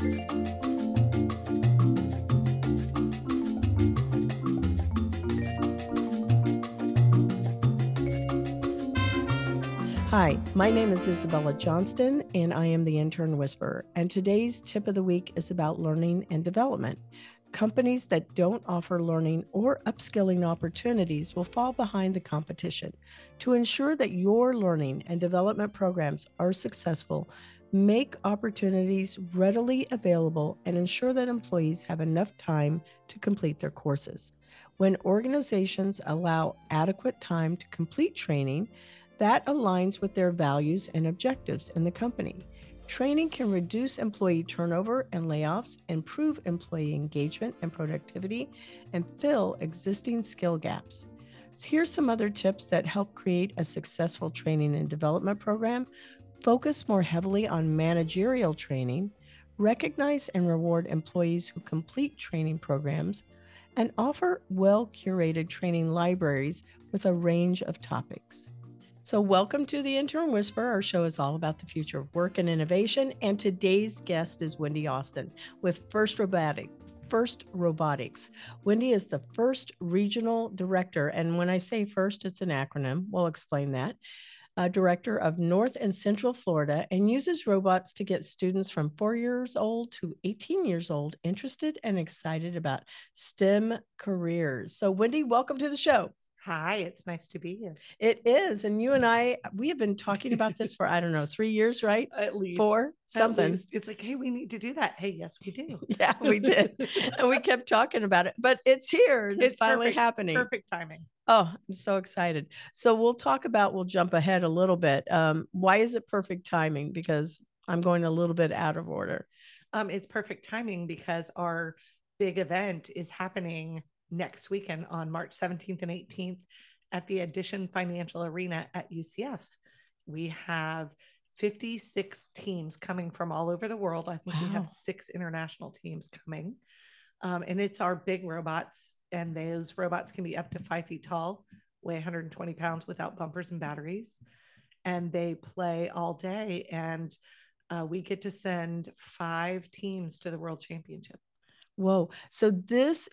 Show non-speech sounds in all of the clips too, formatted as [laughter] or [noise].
Hi, my name is Isabella Johnston, and I am the Intern Whisperer. And today's tip of the week is about learning and development. Companies that don't offer learning or upskilling opportunities will fall behind the competition. To ensure that your learning and development programs are successful, make opportunities readily available and ensure that employees have enough time to complete their courses. When organizations allow adequate time to complete training, that aligns with their values and objectives in the company. Training can reduce employee turnover and layoffs, improve employee engagement and productivity, and fill existing skill gaps. So here's some other tips that help create a successful training and development program. Focus more heavily on managerial training, recognize and reward employees who complete training programs, and offer well curated training libraries with a range of topics. So, welcome to the Intern Whisper. Our show is all about the future of work and innovation. And today's guest is Wendy Austin with First Robotic. First Robotics. Wendy is the first regional director. And when I say first, it's an acronym. We'll explain that. Uh, director of North and Central Florida and uses robots to get students from four years old to 18 years old interested and excited about STEM careers. So, Wendy, welcome to the show. Hi, it's nice to be here. It is. And you and I, we have been talking about this for, I don't know, three years, right? [laughs] At least. Four, something. Least. It's like, hey, we need to do that. Hey, yes, we do. [laughs] yeah, we did. and we kept talking about it, but it's here. It's, it's finally perfect, happening. Perfect timing. Oh, I'm so excited. So we'll talk about, we'll jump ahead a little bit. Um, why is it perfect timing? Because I'm going a little bit out of order. Um, it's perfect timing because our big event is happening next weekend on March 17th and 18th at the Addition Financial Arena at UCF. We have 56 teams coming from all over the world. I think wow. we have six international teams coming. Um, and it's our big robots, and those robots can be up to five feet tall, weigh 120 pounds without bumpers and batteries. And they play all day. And uh, we get to send five teams to the World Championship. Whoa. So this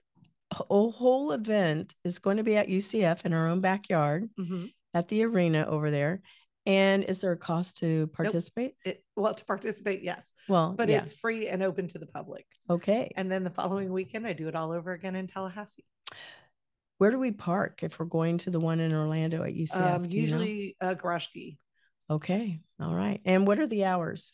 whole event is going to be at UCF in our own backyard mm-hmm. at the arena over there. And is there a cost to participate? Nope. It, well, to participate, yes. Well, but yeah. it's free and open to the public. Okay. And then the following weekend, I do it all over again in Tallahassee. Where do we park if we're going to the one in Orlando at UCF? Um, usually you know? uh, Garage D. Okay. All right. And what are the hours?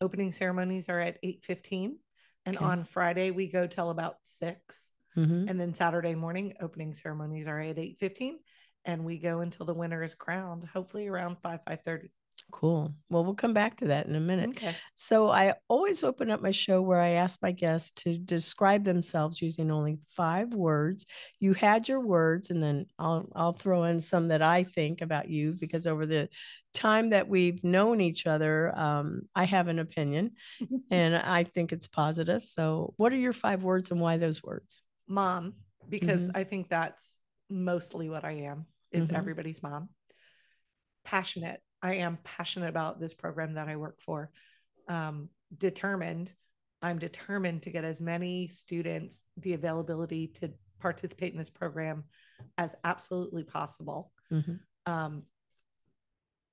Opening ceremonies are at 8 15. And okay. on Friday, we go till about 6. Mm-hmm. And then Saturday morning opening ceremonies are at 8 15 and we go until the winner is crowned, hopefully around 5 5 30. Cool. Well, we'll come back to that in a minute. Okay. So I always open up my show where I ask my guests to describe themselves using only five words. You had your words, and then I'll I'll throw in some that I think about you because over the time that we've known each other, um, I have an opinion, [laughs] and I think it's positive. So, what are your five words and why those words? Mom because mm-hmm. I think that's mostly what I am is mm-hmm. everybody's mom. Passionate. I am passionate about this program that I work for. Um, determined. I'm determined to get as many students the availability to participate in this program as absolutely possible. Mm-hmm. Um,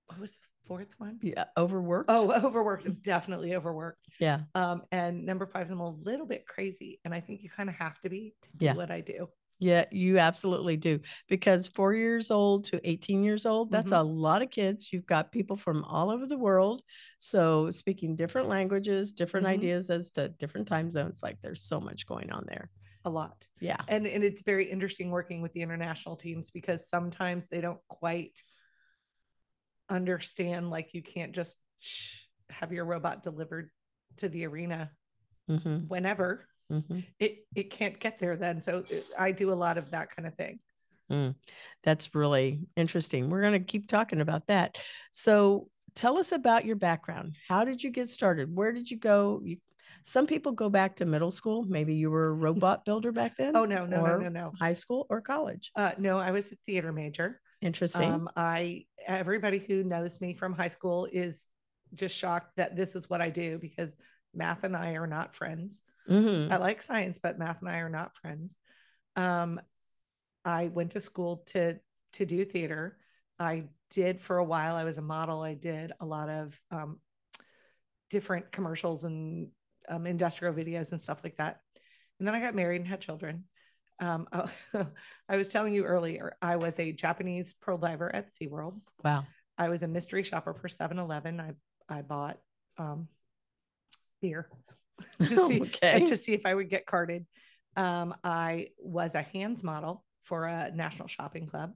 what was the fourth one? Yeah, overworked. Oh, overworked. Definitely overworked. Yeah. Um, and number five is I'm a little bit crazy, and I think you kind of have to be to do yeah. what I do. Yeah, you absolutely do. Because four years old to 18 years old, that's mm-hmm. a lot of kids. You've got people from all over the world. So, speaking different languages, different mm-hmm. ideas as to different time zones. Like, there's so much going on there. A lot. Yeah. And, and it's very interesting working with the international teams because sometimes they don't quite understand like you can't just have your robot delivered to the arena mm-hmm. whenever. Mm-hmm. it it can't get there then. So it, i do a lot of that kind of thing. Mm. that's really interesting. We're going to keep talking about that. So tell us about your background. How did you get started? Where did you go? You, some people go back to middle school. Maybe you were a robot builder back then [laughs] oh no no no no no. high school or college. Uh, no i was a theater major Interesting. Um, I everybody who knows me from high school is just shocked that this is what I do because math and I are not friends. Mhm. I like science, but math and I are not friends. Um, I went to school to to do theater. I did for a while. I was a model. I did a lot of um, different commercials and um, industrial videos and stuff like that. And then I got married and had children. Um, [laughs] I was telling you earlier, I was a Japanese pearl diver at SeaWorld. Wow. I was a mystery shopper for 7 Eleven. I, I bought um, beer [laughs] to, see, [laughs] Okay. to see if I would get carded. Um, I was a hands model for a national shopping club.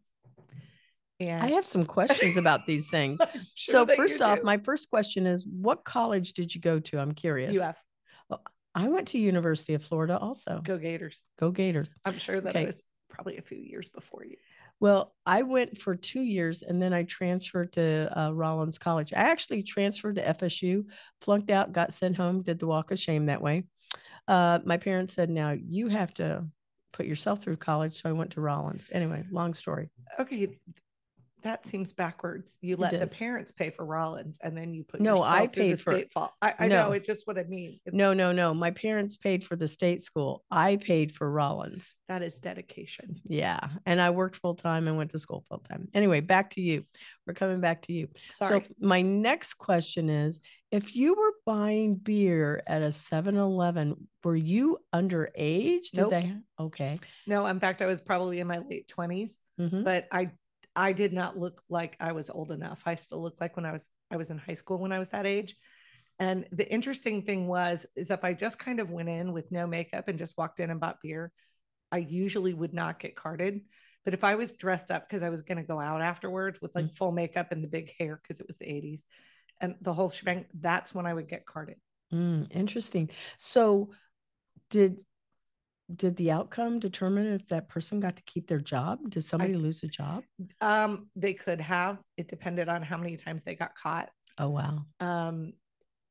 And I have some questions about these things. Sure so first off, do. my first question is what college did you go to? I'm curious. UF, I went to University of Florida also. Go, Gators. go Gators. I'm sure that Okay. was probably a few years before you. Well, I went for two years and then I transferred to uh, Rollins College. I actually transferred to FSU, flunked out, got sent home, did the walk of shame that way. Uh, my parents said, now you have to put yourself through college. So I went to Rollins. Anyway, long story. Okay, that seems backwards. You let the parents pay for Rollins, and then you put No, yourself I paid the for- state fault. I, I No. know it's just what I mean. It- No, no, no. My parents paid for the state school. I paid for Rollins. That is dedication. Yeah. And I worked full time and went to school full time. Anyway, back to you. We're coming back to you. Sorry. So my next question is if you were buying beer at a 7-Eleven, were you underage? Did Nope. they okay. no, in fact, I was probably in my late 20s, Mhm. but I I did not look like I was old enough. I still looked like when I was I was in high school when I was that age. And the interesting thing was is if I just kind of went in with no makeup and just walked in and bought beer, I usually would not get carded. But if I was dressed up because I was going to go out afterwards with like full makeup and the big hair because it was the 80s and the whole shebang, that's when I would get carded. Mm, interesting. So did did the outcome determine if that person got to keep their job? Did somebody lose a job? Um, they could have. It depended on how many times they got caught. Oh wow. Um,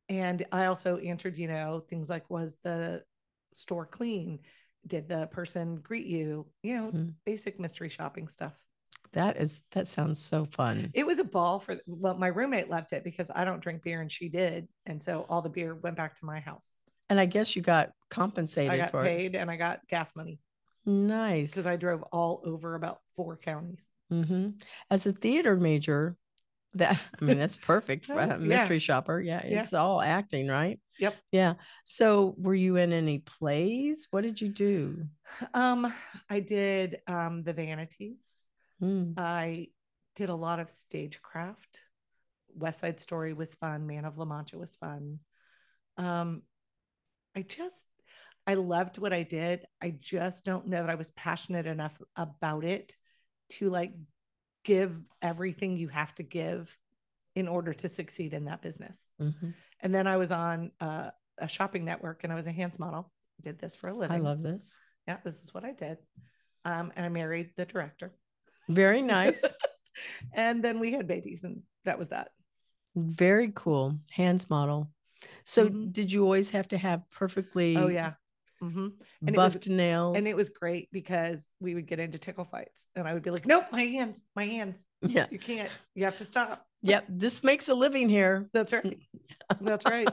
and I also answered, you know, things like, was the store clean? Did the person greet you? You know, Mhm. basic mystery shopping stuff. That is that sounds so fun. It was a ball for, well, my roommate loved it because I don't drink beer and she did. And so all the beer went back to my house. And I guess you got compensated I got for paid and I got gas money. Nice. because I drove all over about four counties. hmm As a theater major, that [laughs] I mean that's perfect for [laughs] a yeah. mystery shopper. Yeah, Yeah. it's all acting, right? Yep. Yeah. So, were you in any plays? What did you do? [sighs] Um, I did um, the vanities. Mm, I did a lot of stagecraft. West Side Story was fun. Man of La Mancha was fun. Um, I just, I loved what I did. I just don't know that I was passionate enough about it to like give everything you have to give in order to succeed in that business. mhm. And then I was on uh, a shopping network and I was a hands model. Did this for a living. I love this. Yeah, this is what I did. Um, and I married the director. Very [laughs] nice. and then we had babies, and that was that. Very cool. Hands model. So, Mhm. did you always have to have perfectly Oh yeah. Hmm And it was- nails? And it was great because we would get into tickle fights, and I would be like, "Nope, my hands, my hands. yeah. You can't. You have to stop." Yep. This makes a living here. That's right. [laughs] That's right.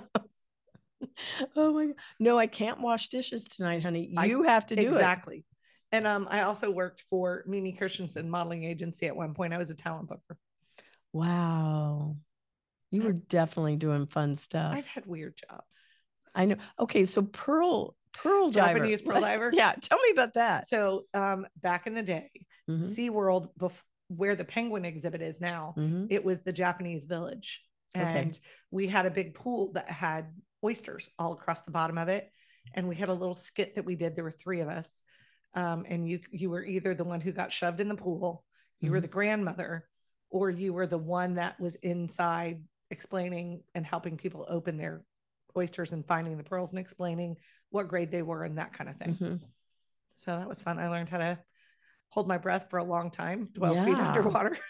Oh my God. No, I can't wash dishes tonight, honey. I- You have to do it. exactly. And um, I also worked for Mimi Christensen modeling agency at one point. I was a talent booker. Wow. You were definitely doing fun stuff. I've had weird jobs. I know. Okay, so Pearl Pearl diver. Japanese pearl [laughs] diver? yeah, tell me about that. So um, back in the day, Mhm, SeaWorld, bef- where the penguin exhibit is now, mhm. it was the Japanese village. Okay. And we had a big pool that had oysters all across the bottom of it. And we had a little skit that we did. There were three of us. Um, and you you were either the one who got shoved in the pool, you were Mhm. the grandmother, or you were the one that was inside explaining and helping people open their oysters and finding the pearls and explaining what grade they were and that kind of thing. Mhm. So that was fun. I learned how to hold my breath for a long time, 12 feet underwater. [laughs]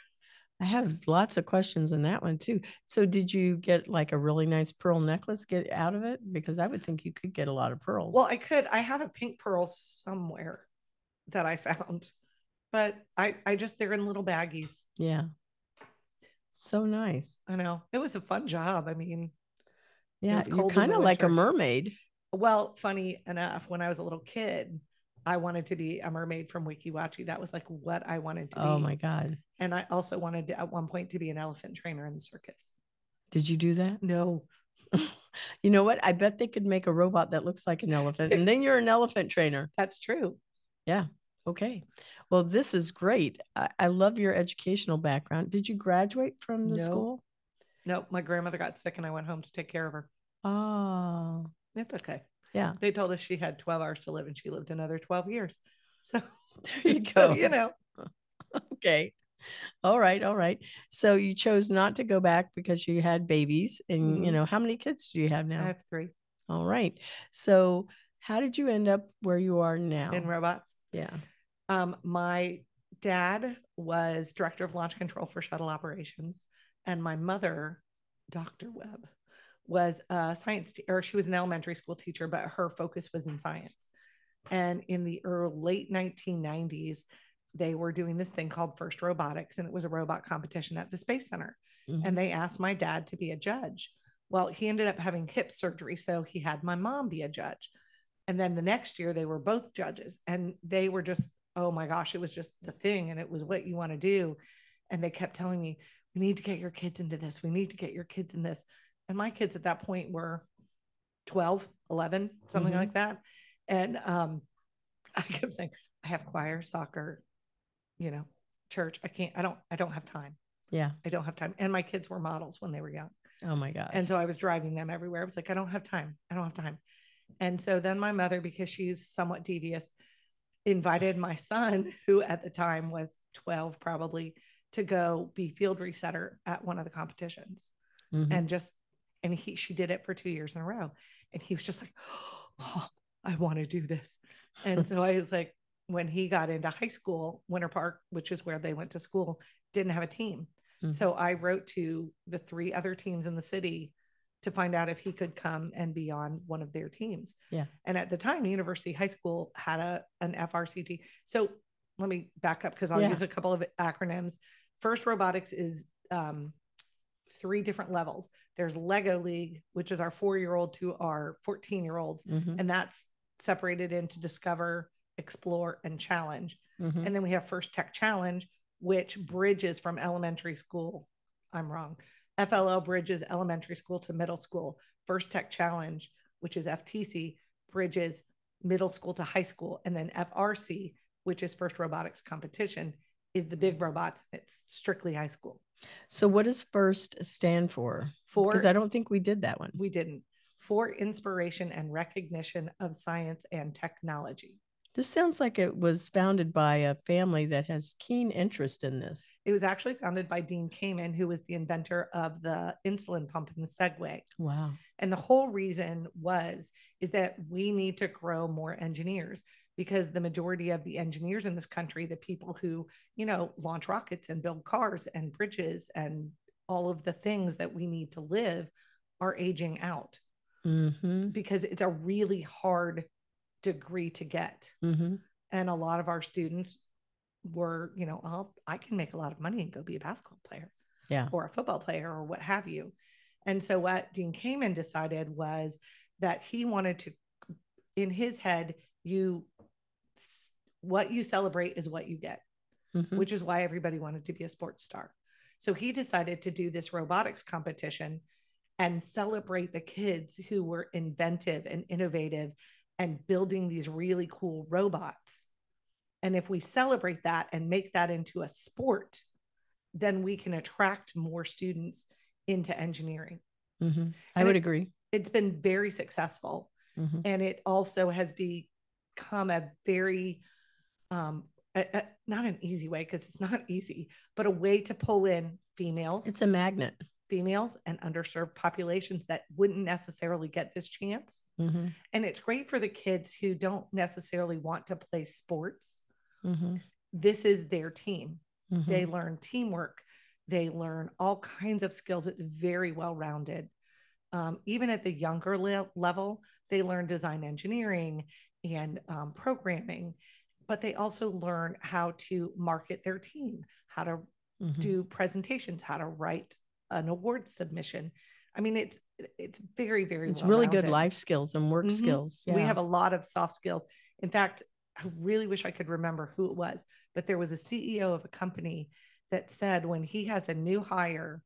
I have lots of questions in that one too. So did you get like a really nice pearl necklace get out of it? Because I would think you could get a lot of pearls. Well, I could. I have a pink pearl somewhere that I [laughs] found, but I I just they're in little baggies. yeah. So nice. I know it was a fun job. I mean, Yeah, you're kind of like a mermaid. Well, funny enough, when I was a little kid, I wanted to be a mermaid from Weeki Wachee. That was like what I wanted to be. Oh my God. And I also wanted to, at one point to be an elephant trainer in the circus. Did you do that? No, [laughs] You know what? I bet they could make a robot that looks like an elephant, and then you're an elephant trainer. [laughs] that's true. Yeah. Okay. Well, this is great. I, I love your educational background. Did you graduate from the No. school? No, my grandmother got sick and I went home to take care of her. Oh, It's okay. yeah. They told us she had 12 hours to live and she lived another 12 years. So [laughs] There you [laughs] so, go. you know, [laughs] okay. All right. All right. So you chose not to go back because you had babies. And, you Mhm. know, how many kids do you have now? I have three All right. So how did you end up where you are now? in robots. yeah. Um, my dad was director of launch control for shuttle operations, and my mother, Dr. Webb, was a science te- or she was an elementary school teacher, but her focus was in science. And in the early late 1990s, they were doing this thing called First Robotics, and it was a robot competition at the Space Center. Mhm. And they asked my dad to be a judge. Well, he ended up having hip surgery, so he had my mom be a judge. And then the next year, they were both judges, and they were just, oh my gosh, it was just the thing, and it was what you want to do. And they kept telling me, we need to get your kids into this. We need to get your kids in this. And my kids at that point were 12, 11, something Mhm. like that. And um, [laughs] I kept saying, I have choir, soccer, you know, church. I can't, I don't, I don't have time. Yeah. I don't have time. And my kids were models when they were young. Oh my gosh. And so I was driving them everywhere. I was like, I don't have time. I don't have time. And so then my mother, because she's somewhat devious, invited my son, [laughs] who at the time was 12 probably, to go be field resetter at one of the competitions. Mhm. And just, and he, she did it for two years in a row. And he was just like, [gasps] oh, I want to do this. And [laughs] so I was like, when he got into high school, Winter Park, which is where they went to school, didn't have a team. Mhm. So I wrote to the three other teams in the city to find out if he could come and be on one of their teams. Yeah. And at the time, University High School had a an FRCT. So let me back up because I'll Yeah. use a couple of acronyms. First Robotics is um, three different levels. There's Lego League, which is our four year old to our 14 year olds, Mhm. and that's separated into Discover, Explore, and Challenge. Mhm. And then we have First Tech Challenge, which bridges from elementary school. I'm wrong. FLL bridges elementary school to middle school. First Tech Challenge, which is FTC, bridges middle school to high school. And then FRC, which is First Robotics Competition, is the big mm. robots. It's strictly high school. So what does first stand for? For Because I don't think we did that one. we didn't. For inspiration and recognition of science and technology. This sounds like it was founded by a family that has keen interest in this. It was actually founded by Dean Kamen, who was the inventor of the insulin pump and the Segway. Wow. And the whole reason was is that we need to grow more engineers because the majority of the engineers in this country, the people who, you know, launch rockets and build cars and bridges and all of the things that we need to live are aging out Mm-hmm. because it's a really hard degree to get. Mm-hmm. And a lot of our students were, you know, oh, I can make a lot of money and go be a basketball player Yeah. or a football player or what have you. And so what Dean Kamen decided was that he wanted to, in his head, you, what you celebrate is what you get, Mhm. which is why everybody wanted to be a sports star. So he decided to do this robotics competition and celebrate the kids who were inventive and innovative and building these really cool robots. And if we celebrate that and make that into a sport, then we can attract more students into engineering. Mhm. I And would it- agree. It's been very successful. Mhm. And it also has become a very, um, a, a- not an easy way because it's not [laughs] easy, but a way to pull in females, It's a magnet. females and underserved populations that wouldn't necessarily get this chance. Mhm. And it's great for the kids who don't necessarily want to play sports. Mhm. This is their team. Mhm. They learn teamwork. They learn all kinds of skills. It's very well rounded. Um, even at the younger le- level, they learn design engineering and um, programming, but they also learn how to market their team, how to Mhm. do presentations, how to write an award submission. I mean, it's it's very very. It's really good life skills and work Mhm. skills. We have a lot of soft skills. In fact, I really wish I could remember who it was, but there was a CEO of a company that said when he has a new hire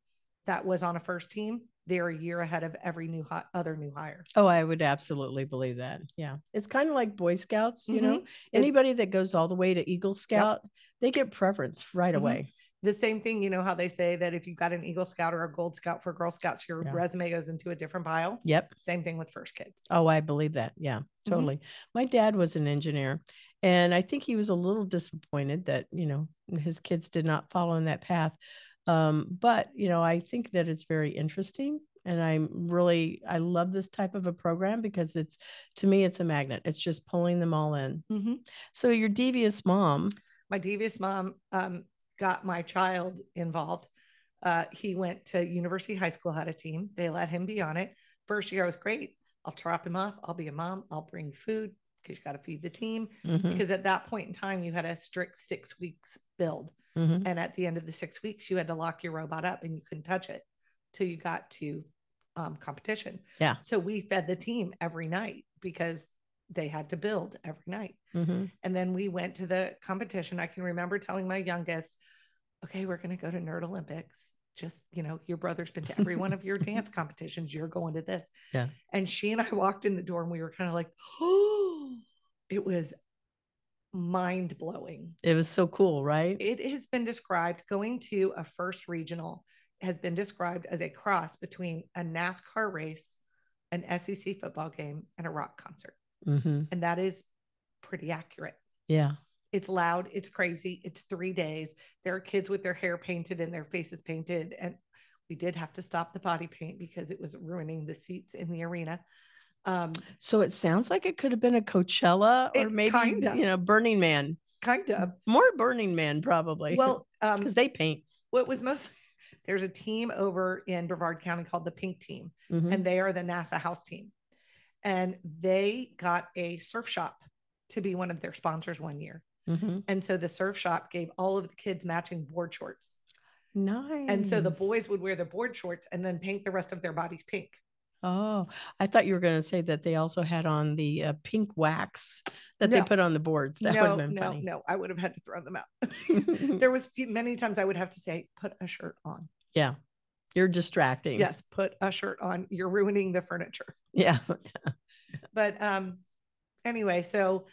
that was on a first team, they're a year ahead of every new hi- other new hire. Oh, I would absolutely believe that. Yeah. It's kind of like Boy Scouts, you know, Mhm. It- anybody that goes all the way to Eagle Scout, they get preference right Mhm. away. The same thing, you know how they say that if you've got an Eagle Scout or a Gold Scout for Girl Scouts, your Yeah. resume goes into a different pile. Yep. Same thing with first kids. Oh, I believe that. Yeah, Mm-hmm. totally. My dad was an engineer, and I think he was a little disappointed that, you know, his kids did not follow in that path. Um, but, you know, I think that it's very interesting. And I'm really, I love this type of a program because it's, to me, it's a magnet. It's just pulling them all in. Mhm. So, your devious mom, my devious mom um, got my child involved. Uh, he went to University High School, had a team. They let him be on it. First year was great. I'll drop him off. I'll be a mom. I'll bring food because you got to feed the team. Mhm, Because at that point in time, you had a strict six weeks build. mhm. And at the end of the six weeks, you had to lock your robot up and you couldn't touch it till you got to um, competition. Yeah. So we fed the team every night because they had to build every night. Mhm. And then we went to the competition. I can remember telling my youngest, okay, we're going to go to Nerd Olympics. Just, you know, your brother's been to every one of your [laughs] dance competitions. You're going to this. Yeah. And she and I walked in the door and we were kind of like, [gasps] oh, it was mind blowing. It was so cool, right? It has been described going to a first regional has been described as a cross between a NASCAR race, an SEC football game, and a rock concert. hmm And that is pretty accurate. Yeah. It's loud, it's crazy, it's three days. There are kids with their hair painted and their faces painted. And we did have to stop the body paint because it was ruining the seats in the arena. Um, So it sounds like it could have been a Coachella or maybe, kinda. you know, Burning Man. kind of. More Burning Man, probably. Well, [laughs] um, because they paint. what was most there's a team over in Brevard County called the Pink Team, Mhm. and they are the NASA house team. And they got a surf shop to be one of their sponsors one year. Mhm. And so the surf shop gave all of the kids matching board shorts. Nice. And so the boys would wear the board shorts and then paint the rest of their bodies pink. Oh, I thought you were going to say that they also had on the uh, pink wax that they put on the boards. That would no, have been no, funny. no. I would have had to throw them out. [laughs] [laughs] there was many times I would have to say, put a shirt on. yeah. You're distracting. Yes, put a shirt on. You're ruining the furniture. [laughs] Yeah. but um anyway so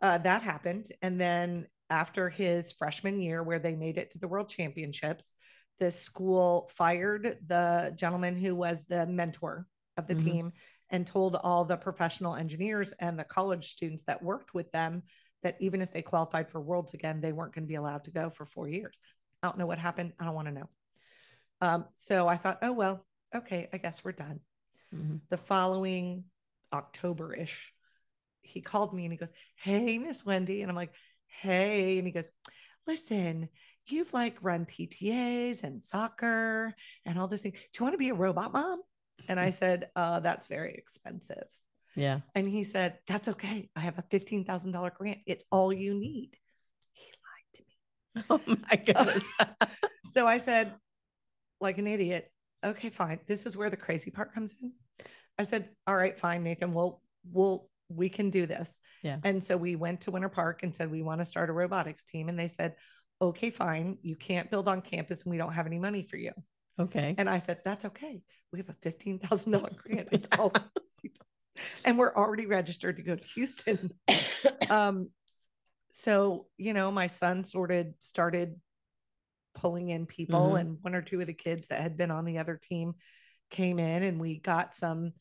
uh that happened and then after his freshman year where they made it to the world championships the school fired the gentleman who was the mentor of the Mhm. team and told all the professional engineers and the college students that worked with them that even if they qualified for worlds again they weren't going to be allowed to go for four years i don't know what happened i don't want to know um, so i thought oh well okay i guess we're done Mhm. the following October ish, he called me and he goes, Hey, Miss Wendy. And I'm like, Hey. And he goes, Listen, you've like run PTAs and soccer and all this thing. Do you want to be a robot mom? And I said, uh, That's very expensive. Yeah. And he said, That's okay. I have a $15,000 grant. It's all you need. He lied to me. [laughs] Oh my goodness. [laughs] So I said, like an idiot, okay, fine. This is where the crazy part comes in. I said, all right, fine, Nathan, we'll, we'll, we can do this. Yeah. And so we went to Winter Park and said, we want to start a robotics team. And they said, okay, fine. You can't build on campus and we don't have any money for you. Okay. And I said, that's okay. We have a $15,000 [laughs] grant. It's all. [laughs] and we're already registered to go to Houston. [laughs] um, so, you know, my son sort of started pulling in people, Mhm. and one or two of the kids that had been on the other team came in, and we got some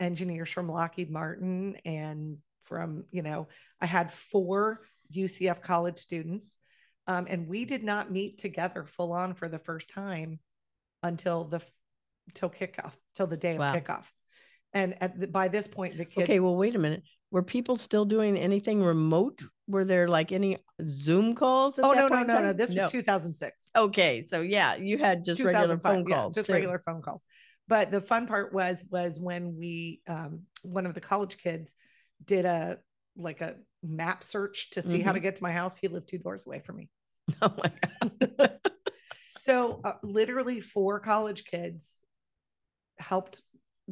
engineers from Lockheed Martin and from, you know, I had four UCF college students. Um, and we did not meet together full on for the first time until the till kickoff, till the day of Wow. kickoff. And at the, by this point, the kid Okay. Well, wait a minute. Were people still doing anything remote? Were there like any Zoom calls? at Oh no, no, no, no. This was 2006. Okay. So yeah, you had just regular 2005, phone yeah, calls. just too. regular phone calls. But the fun part was was when we um one of the college kids did a like a map search to see how to get to my house. He lived two doors away from me. [laughs] Oh my God. [laughs] So uh, literally four college kids helped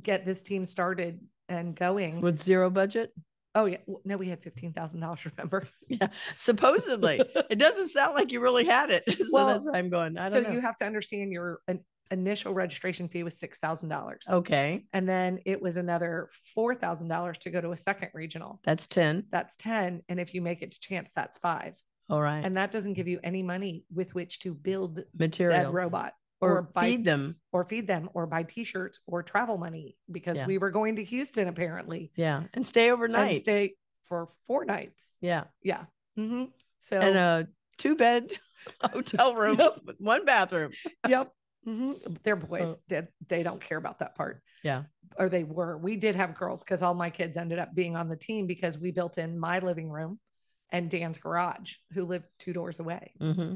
get this team started and going. with zero budget. oh yeah, no, we had fifteen thousand dollars. [laughs] Remember? Yeah, supposedly. it doesn't sound like you really had it. [laughs] So Well, that's why I'm going. I so don't know. you have to understand your in- initial registration fee was six thousand dollars, okay, and then it was another four thousand dollars to go to a second regional. that's ten. That's ten, and if you make it to chance, that's five, All right, and that doesn't give you any money with which to build materials said robot or, or buy feed them. or feed them or buy T-shirts or travel money because Yeah. we were going to Houston apparently Yeah, and stay overnight. and stay for four nights. yeah, Yeah. hmm So and a two bed [laughs] hotel room Yep. with one bathroom. [laughs] yep. hmm They're boys. Oh. They, they don't care about that part. Yeah. Or they were. We did have girls because all my kids ended up being on the team because we built in my living room and Dan's garage, who lived two doors away. hmm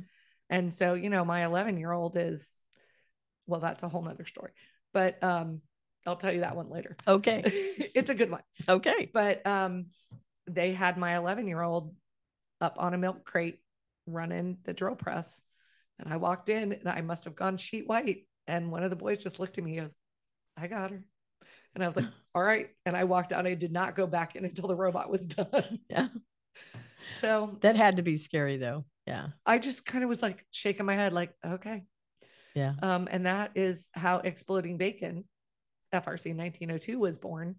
And so, you know, my 11 year old is, well, that's a whole nother story, but um, I'll tell you that one later. Okay, [laughs] it's a good one. okay. But um, they had my 11 year old up on a milk crate running the drill press. And I walked in and I must have gone sheet white. And one of the boys just looked at me and goes, I got her. And I was like, [laughs] all right. And I walked out. I did not go back in until the robot was done. Yeah. So That had to be scary though. Yeah, I just kind of was like shaking my head, like, okay. yeah. Um, and that is how Exploding Bacon, FRC 1902, was born.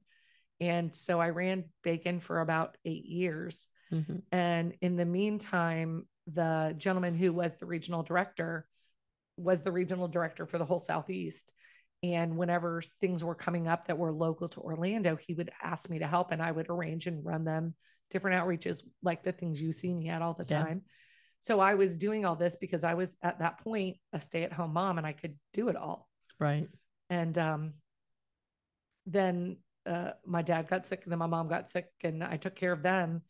And so I ran Bacon for about eight years. hmm And in the meantime, the gentleman who was the regional director was the regional director for the whole Southeast. And whenever things were coming up that were local to Orlando, he would ask me to help and I would arrange and run them different outreaches like the things you see me at all the Yeah. time. So I was doing all this because I was at that point a stay at home mom and I could do it all. Right. And um, then uh, my dad got sick, and then my mom got sick, and I took care of them.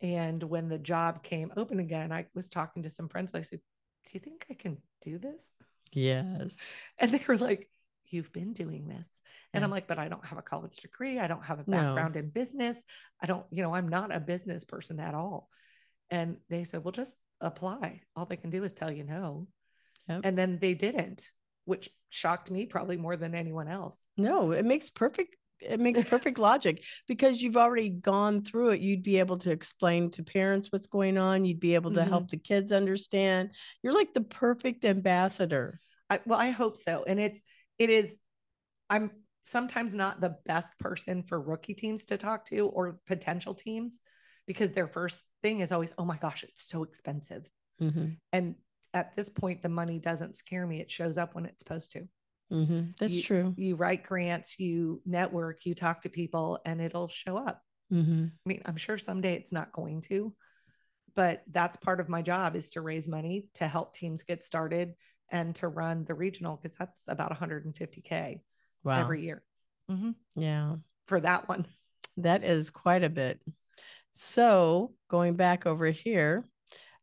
And when the job came open again, I was talking to some friends. I said, Do you think I can do this? Yes. And they were like, You've been doing this. And Yeah. I'm like, But I don't have a college degree. I don't have a No. background in business. I don't, you know, I'm not a business person at all. And they said, Well, just apply. All they can do is tell you no. Yep. And then they didn't, which shocked me probably more than anyone else. No, it makes perfect it makes perfect [laughs] logic because you've already gone through it. You'd be able to explain to parents what's going on. You'd be able to Mhm. help the kids understand. You're like the perfect ambassador. I, well, I hope so. And it's, it is, I'm sometimes not the best person for rookie teams to talk to or potential teams because their first thing is always, oh my gosh, it's so expensive. hmm And at this point, the money doesn't scare me. It shows up when it's supposed to. hmm That's You- true. You write grants, you network, you talk to people, and it'll show up. hmm I mean, I'm sure someday it's not going to, but that's part of my job is to raise money to help teams get started and to run the regional because that's about 150k Wow. every year Mhm. yeah. for that one. That is quite a bit. So going back over here,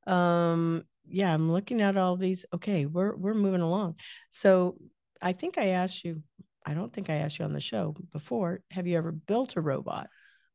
um, yeah, I'm looking at all these. Okay, we're we're moving along. So I think I asked you, I don't think I asked you on the show before. Have you ever built a robot?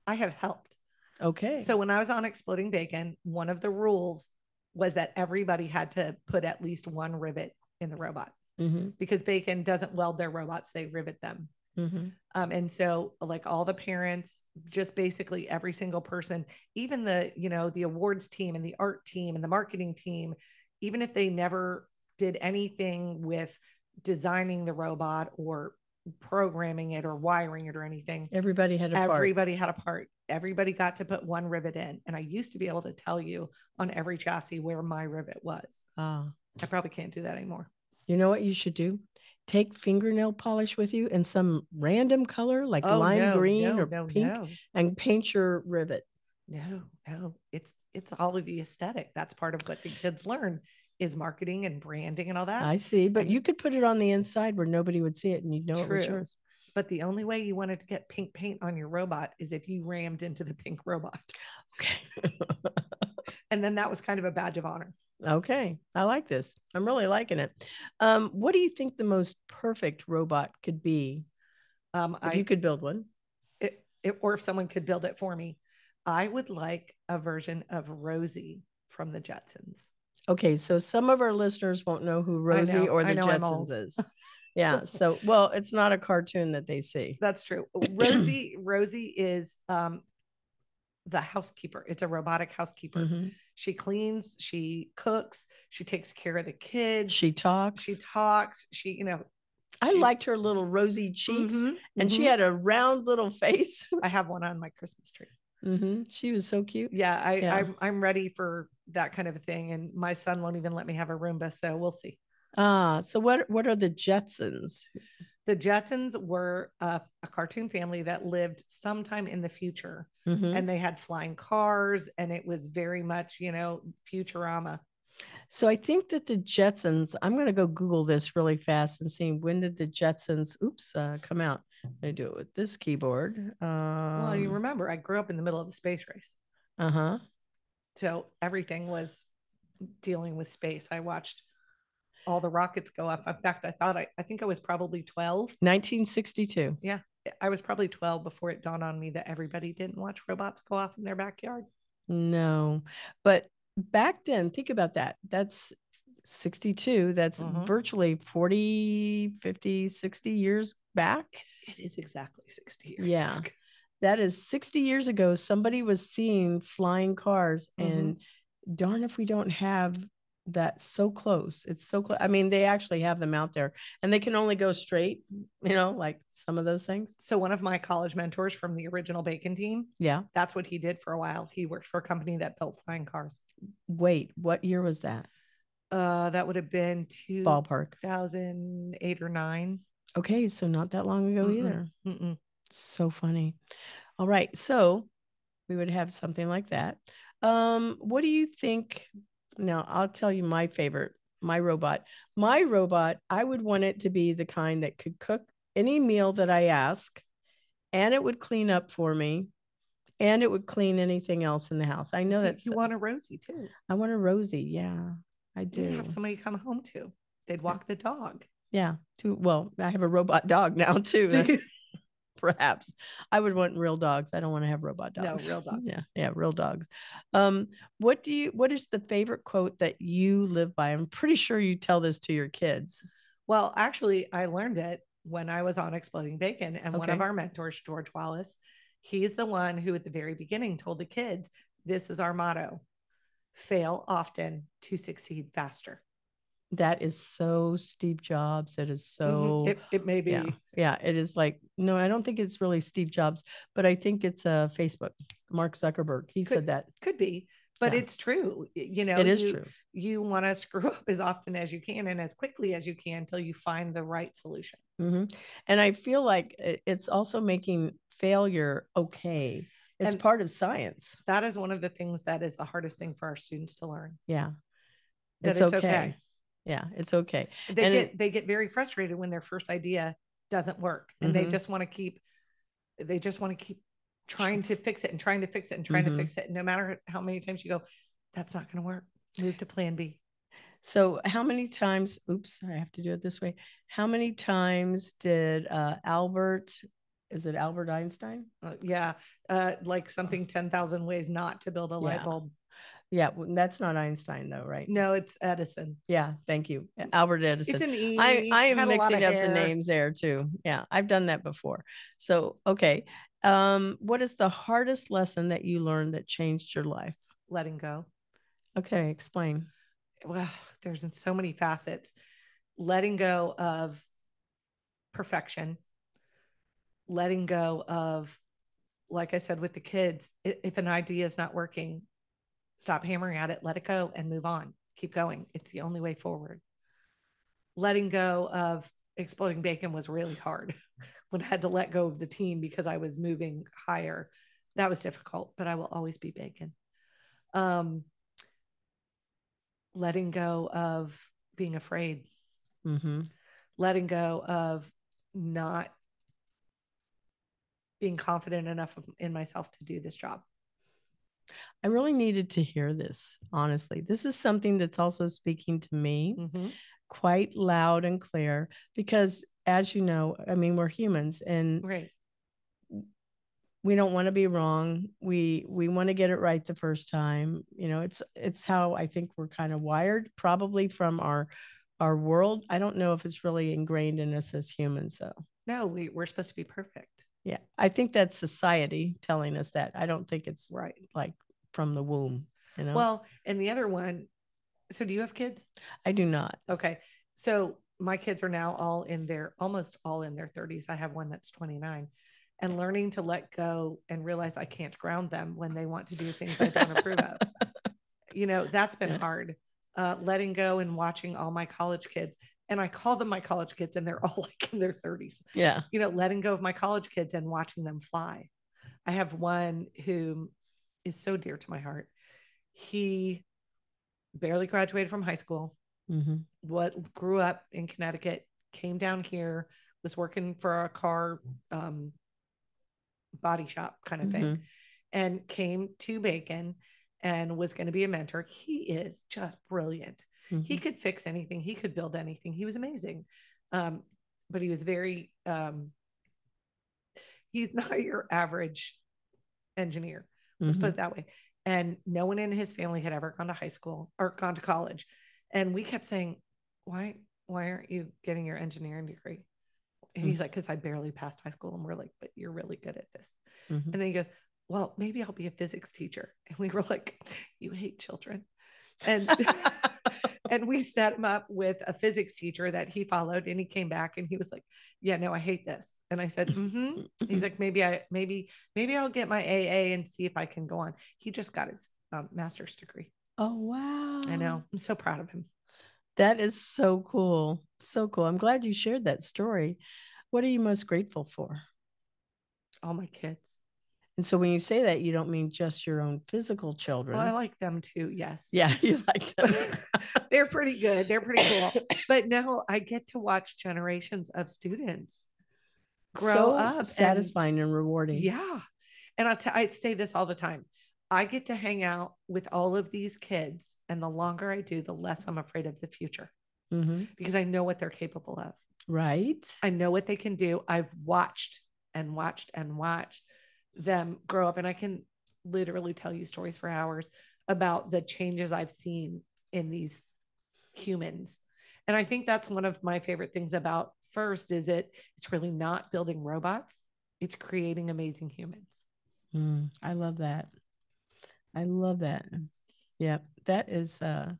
I have helped. Okay. So when I was on Exploding Bacon, one of the rules was that everybody had to put at least one rivet in the robot hmm because Bacon doesn't weld their robots; they rivet them. hmm Um, and so like all the parents, just basically every single person, even the, you know, the awards team and the art team and the marketing team, even if they never did anything with designing the robot or programming it or wiring it or anything, Everybody had a part. everybody had a part. Everybody got to put one rivet in. And I used to be able to tell you on every chassis where my rivet was. Ah, I probably can't do that anymore. you know what you should do? Take fingernail polish with you in some random color like oh, lime Oh, no, green no, or no, pink and paint your rivet. No, no, it's it's all of the aesthetic. That's part of what the kids learn is marketing and branding and all that. I see, but you could put it on the inside where nobody would see it and you'd know it was yours. but the only way you wanted to get pink paint on your robot is if you rammed into the pink robot. Okay. [laughs] And then that was kind of a badge of honor. Okay. I like this. I'm really liking it. Um, what do you think the most perfect robot could be Um, if I you could build one? it, it, or if someone could build it for me, I would like a version of Rosie from the Jetsons. Okay, so some of our listeners won't know who Rosie know, or the know I'm old. Jetsons is. [laughs] Yeah. So, well, it's not a cartoon that they see. That's true. [clears throat] Rosie, Rosie is um the housekeeper. It's a robotic housekeeper. Mhm. She cleans, she cooks, she takes care of the kids. She talks. she talks, she, you know, I she- liked her little rosy cheeks, Mhm, and she mhm. had a round little face. [laughs] I have one on my Christmas tree. hmm She was so cute. Yeah, I, Yeah. I'm I'm ready for that kind of a thing. And my son won't even let me have a Roomba, so we'll see. Ah, so what? What are the Jetsons? The Jetsons were a, a cartoon family that lived sometime in the future, Mhm. and they had flying cars, and it was very much, you know, Futurama. So I think that the Jetsons. I'm going to go Google this really fast and see when did the Jetsons. Oops, uh, come out. I do it with this keyboard. Um, well, you remember, I grew up in the middle of the space race, Uh huh. so everything was dealing with space. I watched all the rockets go off. In fact, I thought I, I think I was probably 12. 1962. Yeah. I was probably 12 before it dawned on me that everybody didn't watch robots go off in their backyard. No, but back then, think about that. That's 62. That's Mhm. virtually 40, 50, 60 years back. It is exactly 60 years. Yeah. back. That is 60 years ago. Somebody was seeing flying cars, Mhm. and darn if we don't have that so close. It's so close. I mean, they actually have them out there and they can only go straight, you know, like some of those things. So one of my college mentors from the original Bacon team, Yeah. that's what he did for a while. He worked for a company that built flying cars. Wait, what year was that? Uh, that would have been two Ballpark. 2008 or nine. Okay. So not that long ago Mm-mm. either. Mm-mm. So funny. All right. So we would have something like that. Um, what do you think? Now, I'll tell you my favorite, my robot. My robot, I would want it to be the kind that could cook any meal that I ask, and it would clean up for me, and it would clean anything else in the house. I know So that you want a Rosie too. I want a Rosie. Yeah, I You do. have somebody come home to. They'd walk the dog. yeah. Too well, I have a robot dog now too. [laughs] perhaps. I would want real dogs. I don't want to have robot dogs. No, real dogs. yeah yeah real dogs. Um what do you what is the favorite quote that you live by? I'm pretty sure you tell this to your kids. Well, actually, I learned it when I was on Exploding Bacon, and one of our mentors, George Wallace, he's the one who at the very beginning told the kids, "This is our motto: fail often to succeed faster." That is so steve jobs it is Mhm. so it, it may be. yeah yeah it is like no i don't think it's really steve jobs but i think it's uh facebook mark zuckerberg he Could- said that Could be, but Yeah. it's true. You know, it is you, true You want to screw up as often as you can and as quickly as you can until you find the right solution. hmm And I feel like it's also making failure okay. It's And- part of science. That is one of the things that is the hardest thing for our students to learn. Yeah. That It's, it's okay. okay. Yeah, it's okay. They And get it- they get very frustrated when their first idea doesn't work, and they Mhm. just want to keep they just want to keep trying to fix it and trying to fix it and trying Mhm. to fix it. And no matter how many times you go, that's not going to work. Move to Plan B. So, how many times, oops, I have to do it this way. How many times did uh, Albert, is it Albert Einstein? Uh, yeah, uh, like something ten thousand ways not to build a light bulb. Yeah, well, that's not Einstein though, right? No, it's Edison. Yeah, thank you. Albert Edison. It's an E. I, I am had a lot mixing up the names there too. Yeah, I've done that before. So, okay. Um, what is the hardest lesson that you learned that changed your life? Letting go. Okay, explain. Well, there's in so many facets. Letting go of perfection. Letting go of, like I said with the kids, if an idea is not working, stop hammering at it, let it go, and move on. Keep going. It's the only way forward. Letting go of exploding bacon was really hard [laughs] when I had to let go of the team because I was moving higher. That was difficult, but I will always be bacon. Um, letting go of being afraid, Mm-hmm. letting go of not being confident enough in myself to do this job. I really needed to hear this, honestly. This is something that's also speaking to me Mhm. quite loud and clear because, as you know, I mean, we're humans and Right. we don't want to be wrong we we want to get it right the first time you know it's it's how i think we're kind of wired probably from our our world. I don't know if it's really ingrained in us as humans, though. No, we, we're supposed to be perfect. Yeah, I think that's society telling us that. I don't think it's Right. like from the womb. You know. Well, and the other one, so do you have kids? I do not. Okay. So my kids are now all in their almost all in their 30s. I have one that's 29 and learning to let go and realize I can't ground them when they want to do things I don't approve of. [laughs] You know, that's been Yeah. hard. Uh, letting go and watching all my college kids. And I call them my college kids and they're [laughs] all like in their 30s. Yeah. You know, letting go of my college kids and watching them fly. I have one who is so dear to my heart. He barely graduated from high school hmm what grew up in Connecticut, came down here, was working for a car um, body shop kind of thing, Mhm. and came to Bacon and was going to be a mentor. He is just brilliant. He Mhm. could fix anything. He could build anything. He was amazing. Um, but he was very, um, he's [laughs] not your average engineer. Let's Mhm. put it that way. And no one in his family had ever gone to high school or gone to college. And we kept saying, why, why aren't you getting your engineering degree? And he's like, because I barely passed high school. And we're like, but you're really good at this. Mhm. And then he goes, well, maybe I'll be a physics teacher. And we were like, you hate children. And [laughs] and we set him up with a physics teacher that he followed and he came back and he was like yeah no i hate this and i said mm-hmm. he's like maybe i maybe maybe i'll get my aa and see if i can go on he just got his um, master's degree Oh wow. i know i'm so proud of him That is so cool. So cool. I'm glad you shared that story. What are you most grateful for? all my kids And so when you say that, you don't mean just your own physical children. well i like them too yes yeah, [laughs] you like them. [laughs] they're pretty good they're pretty cool but no i get to watch generations of students grow so up satisfying and, rewarding. Yeah. And I'll t- I say this all the time. I get to hang out with all of these kids. And the longer I do, the less I'm afraid of the future Mhm. because I know what they're capable of. Right. I know what they can do. I've watched and watched and watched them grow up. And I can literally tell you stories for hours about the changes I've seen in these humans. And I think that's one of my favorite things about First is it it's really not building robots. It's creating amazing humans. Mm, I love that. I love that. Yeah, that is uh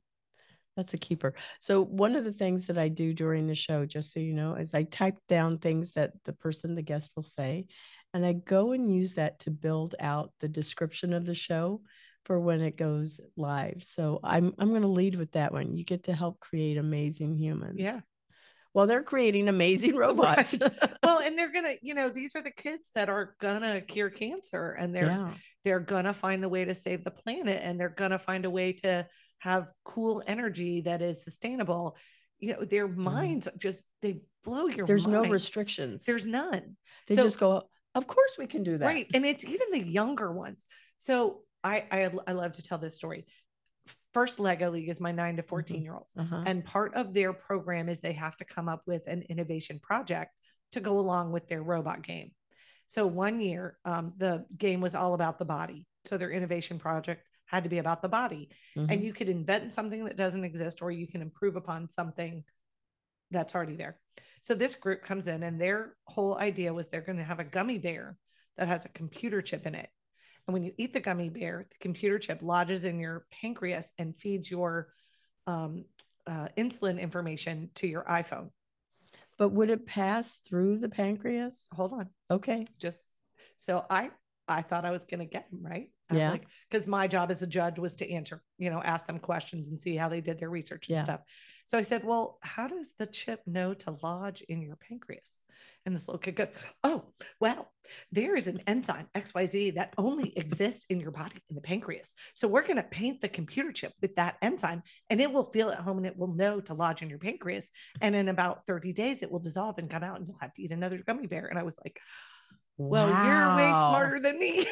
that's a keeper. So one of the things that I do during the show, just so you know, is I type down things that the person, the guest will say, and I go and use that to build out the description of the show for when it goes live. So I'm I'm gonna lead with that one. You get to help create amazing humans. Yeah. Well, they're creating amazing [laughs] robots. [laughs] Well, and they're gonna, you know, these are the kids that are gonna cure cancer and they're yeah. they're gonna find the way to save the planet and they're gonna find a way to have cool energy that is sustainable. You know, their minds just they blow your mind. There's no restrictions. There's none. they so- just go, of course we can do that. Right. And it's even the younger ones. So I, I I love to tell this story. First Lego League is my nine to 14 year olds. Uh-huh. And part of their program is they have to come up with an innovation project to go along with their robot game. So one year, um, the game was all about the body. So their innovation project had to be about the body. Mhm. And you could invent something that doesn't exist, or you can improve upon something that's already there. So this group comes in, and their whole idea was they're going to have a gummy bear that has a computer chip in it. And when you eat the gummy bear, the computer chip lodges in your pancreas and feeds your um, uh, insulin information to your iPhone. But would it pass through the pancreas? Hold on, Okay. just so I I thought I was going to get them right. I Yeah. was like, because my job as a judge was to answer, you know, ask them questions and see how they did their research and Yeah. stuff. So I said, well, how does the chip know to lodge in your pancreas? And this little kid goes, oh, well, there is an enzyme XYZ that only exists in your body in the pancreas. So we're going to paint the computer chip with that enzyme and it will feel at home and it will know to lodge in your pancreas. And in about 30 days, it will dissolve and come out and you'll have to eat another gummy bear. And I was like, well, you're way smarter than me.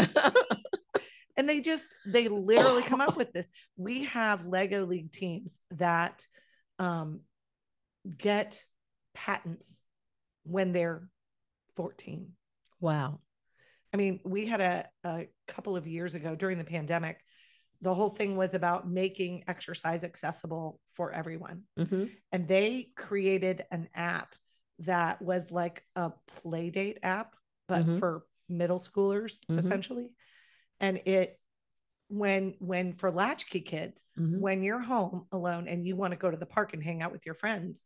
[laughs] and they just they literally come up with this. We have Lego League teams that um, get patents when they're 14. wow. I mean, we had a, a couple of years ago during the pandemic, the whole thing was about making exercise accessible for everyone. Mhm. And they created an app that was like a play date app, but Mhm. for middle schoolers Mhm. essentially. And it when when for latchkey kids, Mhm. when you're home alone and you want to go to the park and hang out with your friends,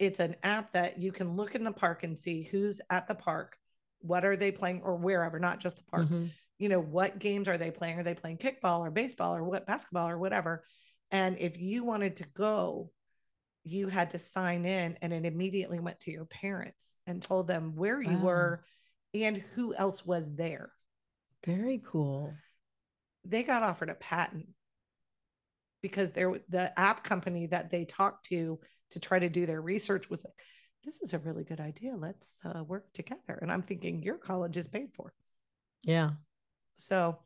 it's an app that you can look in the park and see who's at the park, what are they playing, or wherever, not just the park. Mhm. You know, what games are they playing? Are they playing kickball or baseball or what basketball or whatever? And if you wanted to go, you had to sign in and it immediately went to your parents and told them where you Wow. were and who else was there. Very cool. they got offered a patent because they're the app company that they talked to to try to do their research was like this is a really good idea let's uh, work together and i'm thinking your college is paid for Yeah. so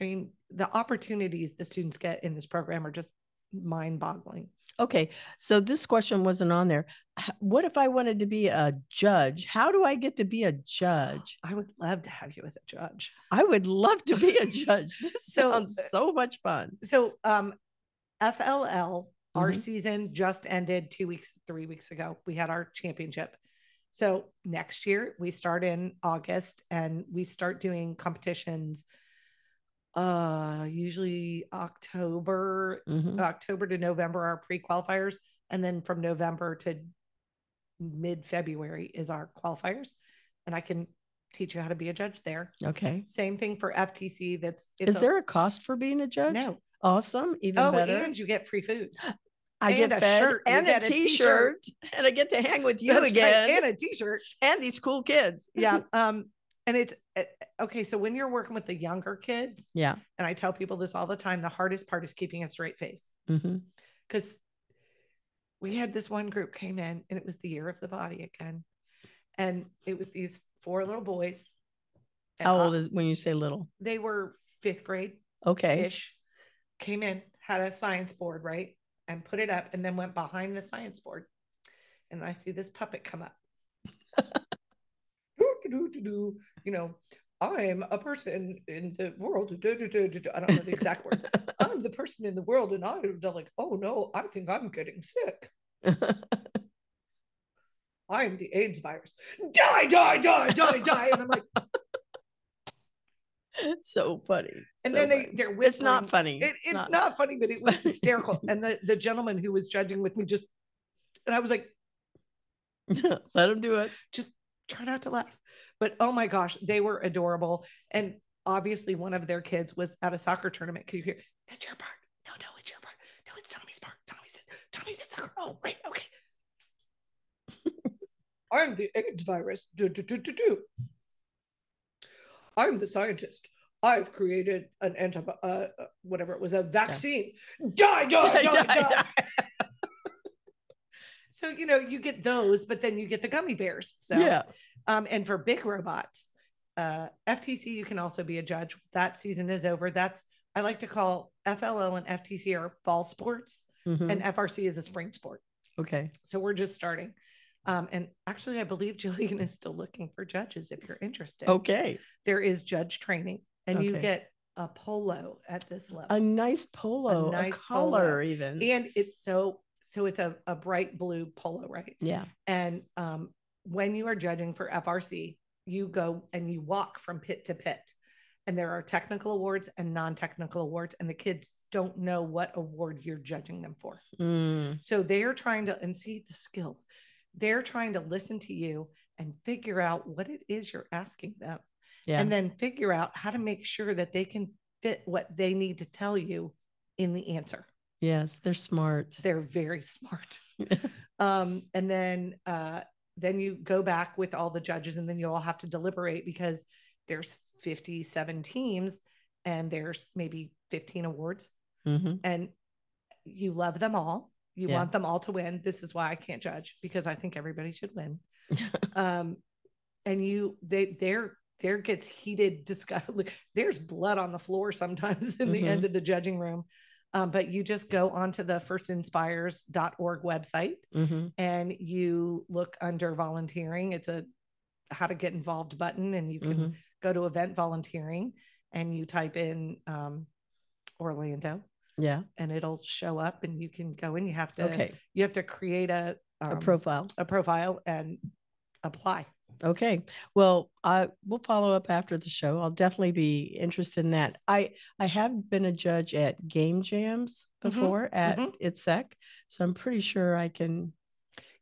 i mean the opportunities the students get in this program are just mind-boggling Okay. So this question wasn't on there. What if I wanted to be a judge? How do I get to be a judge? i would love to have you as a judge I would love to be a [laughs] judge. This So, sounds so much fun. so um fll our Mhm. season just ended two weeks three weeks ago we had our championship so next year we start in august and we start doing competitions uh usually october Mhm. october to november are pre-qualifiers and then from november to mid-february is our qualifiers and i can teach you how to be a judge there Okay. same thing for ftc that's it's Is a- there a cost for being a judge? no Awesome. Even oh better. and you get free food [gasps] I get a shirt. And a t-shirt, [laughs] and I get to hang with [laughs] you That's right, again and a t-shirt [laughs] and these cool kids. yeah um and it's uh, okay so when you're working with the younger kids Yeah. and i tell people this all the time the hardest part is keeping a straight face because we had this one group came in and it was the year of the body again and it was these four little boys How old is when you say little? they were fifth grade Okay. ish came in had a science board right and put it up and then went behind the science board. And i see this puppet come up. [laughs] You know i'm a person in the world. I don't know the exact words. [laughs] I'm the person in the world and i'm like oh no i think i'm getting sick. [laughs] I'm the aids virus. Die die die die die. And i'm like [laughs] so funny. and so then they funny. they're whispering It's not funny. It, it's not. funny, but it was hysterical. [laughs] and the the gentleman who was judging with me just, and I was like, [laughs] Let him do it. just try not to laugh. But oh my gosh, they were adorable. And obviously, one of their kids was at a soccer tournament. Could you hear? That's your part. No, no, it's your part. No, it's Tommy's part. Tommy said, Tommy said soccer. Oh, right, okay. I'm the AIDS virus. Do, do, do, do, do. I'm the scientist. I've created an anti, uh, uh, whatever it was, a vaccine. Die, die, die, die. [laughs] so you know you get those, but then you get the gummy bears. So Yeah. um, and for big robots, uh, FTC, you can also be a judge. That season is over. That's I like to call FLL and FTC are fall sports, Mhm. and FRC is a spring sport. okay. So we're just starting. Um, and actually, I believe [laughs] Jillian is still looking for judges if you're interested. Okay. There is judge training, and you get a polo at this level. A nice polo, a, nice color, polo. even. and it's so so it's a, a bright blue polo, right? yeah. And um, when you are judging for FRC, you go and you walk from pit to pit. And there are technical awards and non technical awards, and the kids don't know what award you're judging them for. Mm, So they are trying to, and see the skills, they're trying to listen to you and figure out what it is you're asking them, yeah. and then figure out how to make sure that they can fit what they need to tell you in the answer. yes, they're smart. They're very [laughs] smart. [laughs] um, and then uh, then you go back with all the judges and then you all have to deliberate because there's 57 teams and there's maybe 15 awards hmm and you love them all you Yeah. want them all to win this is why i can't judge because i think everybody should win [laughs] um and you they there there gets heated discussion [laughs] there's blood on the floor sometimes [laughs] in the Mhm. end of the judging room um, but you just go onto the firstinspires.org website hmm and you look under volunteering it's a how to get involved button and you can Mhm. go to event volunteering and you type in um, Orlando Yeah. and it'll show up and you can go in. You have to Okay. you have to create a A um, profile. a profile and apply. Okay. Well, I we'll follow up after the show. I'll definitely be interested in that. I I have been a judge at game jams Mhm, before at mhm. ITSEC, so I'm pretty sure I can.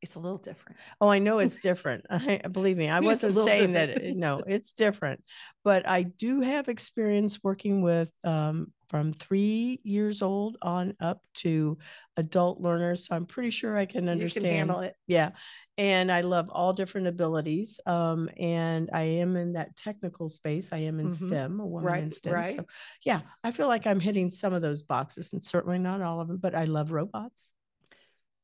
It's a little different. Oh, I know it's [laughs] different. I believe me. I wasn't saying that. different. [laughs] No, it's different. But I do have experience working with um, from three years old on up to adult learners, so I'm pretty sure I can understand. You can handle it. Yeah. And I love all different abilities. Um, and I am in that technical space. I am in Mhm. STEM, a woman in STEM. right. So yeah, I feel like I'm hitting some of those boxes and certainly not all of them, but I love robots.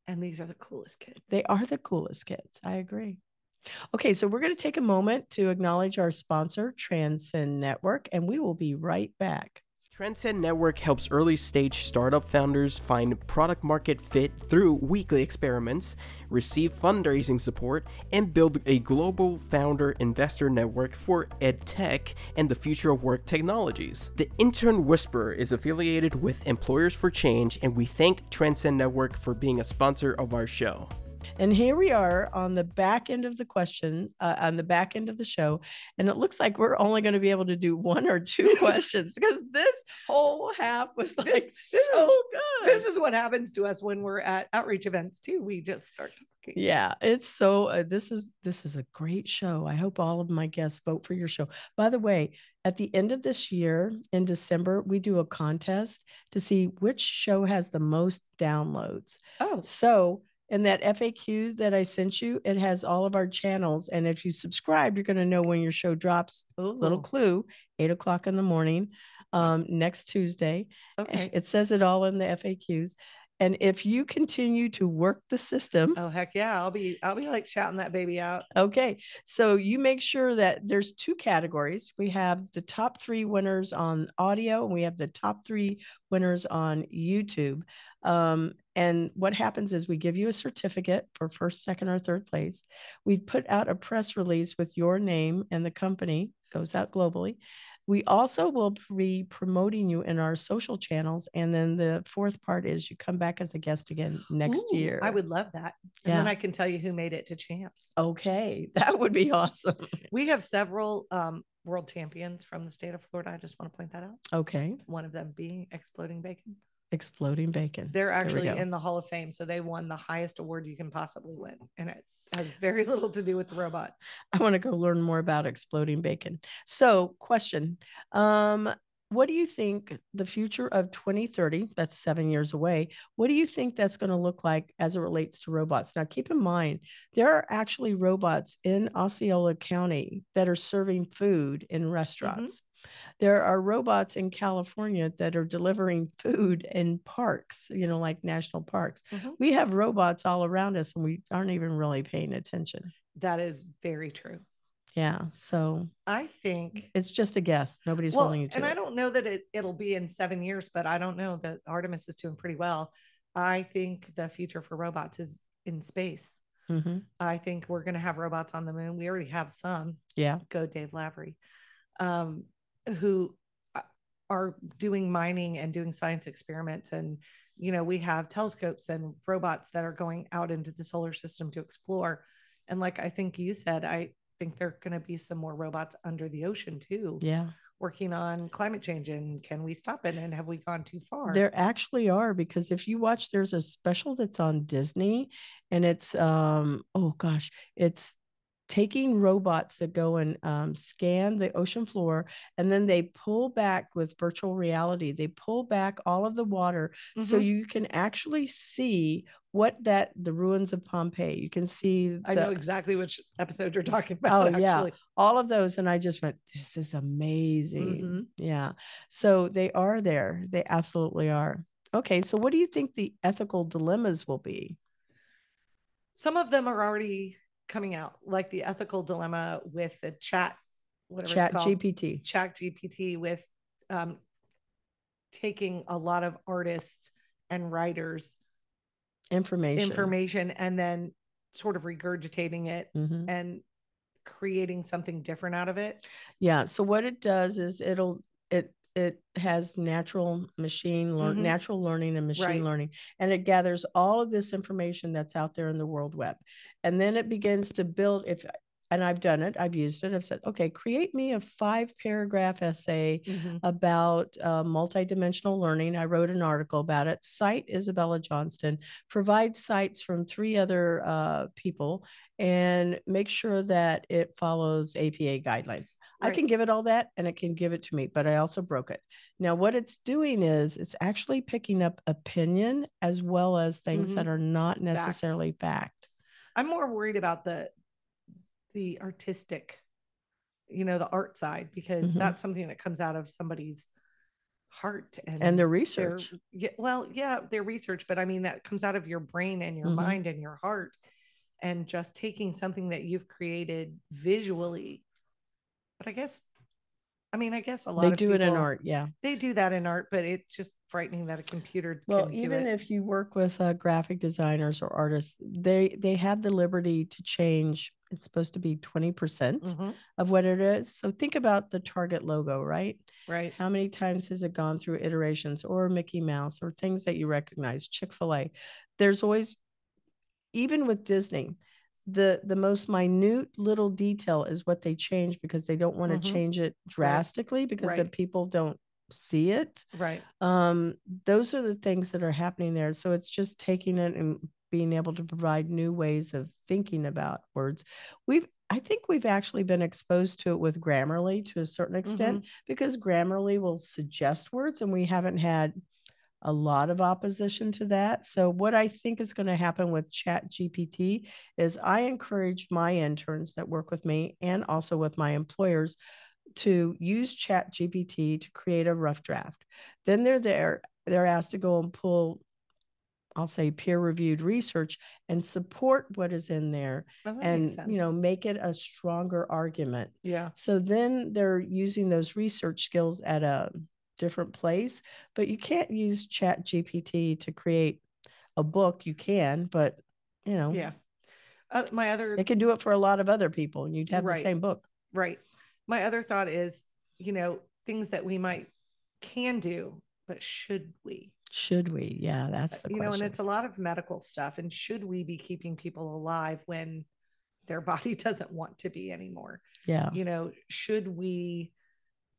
And these are the coolest kids. They are the coolest kids. I agree. Okay, so we're going to take a moment to acknowledge our sponsor, Transcend Network, and we will be right back. Transcend Network helps early stage startup founders find product market fit through weekly experiments, receive fundraising support, and build a global founder investor network for edtech and the future of work technologies. The Intern Whisperer is affiliated with Employers for Change, and we thank Transcend Network for being a sponsor of our show. And here we are on the back end of the question, uh, on the back end of the show. And it looks like we're only going to be able to do one or two [laughs] questions because this whole half was like This- this is- so good. this is what happens to us when we're at outreach events too. We just start talking. yeah, it's so uh, this is this is a great show. I hope all of my guests vote for your show. By the way, at the end of this year in December, we do a contest to see which show has the most downloads. Oh, So in that FAQ that I sent you, it has all of our channels. And if you subscribe, you're going to know when your show drops. Little clue, eight o'clock in the morning, um, next Tuesday. okay. It says it all in the FAQs. And if you continue to work the system, Oh heck yeah! I'll be I'll be like shouting that baby out. Okay, so you make sure that there's two categories. We have the top three winners on audio, and we have the top three winners on YouTube. Um, and what happens is we give you a certificate for first, second, or third place. We put out a press release with your name and the company goes out globally. We also will be promoting you in our social channels. And then the fourth part is you come back as a guest again next Ooh, year. I would love that. And then I can tell you who made it to champs. Okay, [laughs] that would be awesome. We have several um, world champions from the state of Florida. I just want to point that out. Okay. One of them being Exploding Bacon. Exploding bacon. They're actually in the Hall of Fame. So they won the highest award you can possibly win. And it has very little to do with the robot. I want to go learn more about exploding bacon. So, question. Um, what do you think the future of 2030, that's seven years away, what do you think that's going to look like as it relates to robots? Now, keep in mind, there are actually robots in Osceola County that are serving food in restaurants. There are robots in California that are delivering food in parks, you know, like national parks. Mhm. We have robots all around us and we aren't even really paying attention. That is very true. Yeah. So I think it's just a guess. Nobody's well, holding you to and it. I don't know that it, it'll be in seven years, but I don't know that Artemis is doing pretty well. I think the future for robots is in space. Mhm. I think we're going to have robots on the moon. We already have some. Yeah. Go Dave Lavery, um, who uh, are doing mining and doing science experiments. And, you know, we have telescopes and robots that are going out into the solar system to explore. And like I think you said, I think there are going to be some more robots under the ocean too, Yeah. working on climate change. And can we stop it? And have we gone too far? There actually are because if you watch, there's a special that's on Disney and it's, um, oh gosh, it's taking robots that go and um, scan the ocean floor and then they pull back with virtual reality. They pull back all of the water so Mhm. you can actually see what that the ruins of Pompeii. You can see I know exactly which episode you're talking about. Oh, yeah. all of those and i just went this is amazing Mhm. yeah so they are there they absolutely are okay so what do you think the ethical dilemmas will be some of them are already coming out, like the ethical dilemma with the chat, whatever chat gpt chat GPT with um, taking a lot of artists and writers information information and then sort of regurgitating it Mhm. and creating something different out of it. yeah so what it does is it'll it it has natural machine learn Mhm. natural learning and machine Right. learning and it gathers all of this information that's out there in the world web and then it begins to build if and i've done it i've used it i've said okay create me a five paragraph essay Mhm. about uh, multidimensional learning. I wrote an article about it. Cite Isabella Johnston, provide sites from three other uh, people, and make sure that it follows APA guidelines. I can give it all that and it can give it to me, but I also broke it. Now, what it's doing is it's actually picking up opinion as well as things Mhm. that are not necessarily fact. I'm more worried about the the artistic, you know, the art side because Mhm. that's something that comes out of somebody's heart and And their their- research. yeah, well, yeah, their research, but I mean that comes out of your brain and your Mhm. mind and your heart, and just taking something that you've created visually. But I guess, I mean, I guess a lot They of do it in art. Yeah. They do that in art, but it's just frightening that a computer Well, can do even if you work with uh, graphic designers or artists, they they have the liberty to change. It's supposed to be twenty percent Mhm, of what it is. So think about the Target logo, right? right. How many times has it gone through iterations, or Mickey Mouse, or things that you recognize? Chick Fil A. There's always, even with Disney, the the most minute little detail is what they change because they don't want to Mhm. change it drastically because then people don't see it. Right. um those are the things that are happening there. So it's just taking it and being able to provide new ways of thinking about words. We've i think we've actually been exposed to it with grammarly to a certain extent because grammarly will suggest words and we haven't had a lot of opposition to that. So what i think is going to happen with chat gpt is i encourage my interns that work with me and also with my employers to use chat gpt to create a rough draft. Then they're there they're asked to go and pull i'll say peer reviewed research and support what is in there Well, and you know make it a stronger argument. Yeah. so then they're using those research skills at a different place but you can't use chat gpt to create a book you can but you know Yeah. Uh, my other it can do it for a lot of other people and you'd have Right. the same book Right. My other thought is, you know, things that we might can do, but should we? should we yeah that's the Uh, you question know, and it's a lot of medical stuff. And should we be keeping people alive when their [laughs] body doesn't want to be anymore? yeah You know, should we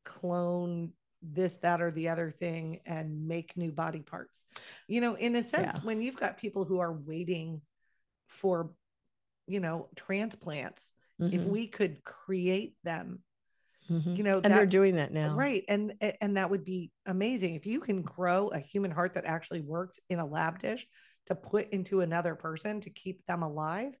clone this, that, or the other thing and make new body parts? You know, in a sense, Yeah. when you've got people who are waiting for, you know, transplants, if Mhm, we could create them mhm. you know and they're doing that now right and and that would be amazing if you can grow a human heart that actually works in a lab dish to put into another person to keep them alive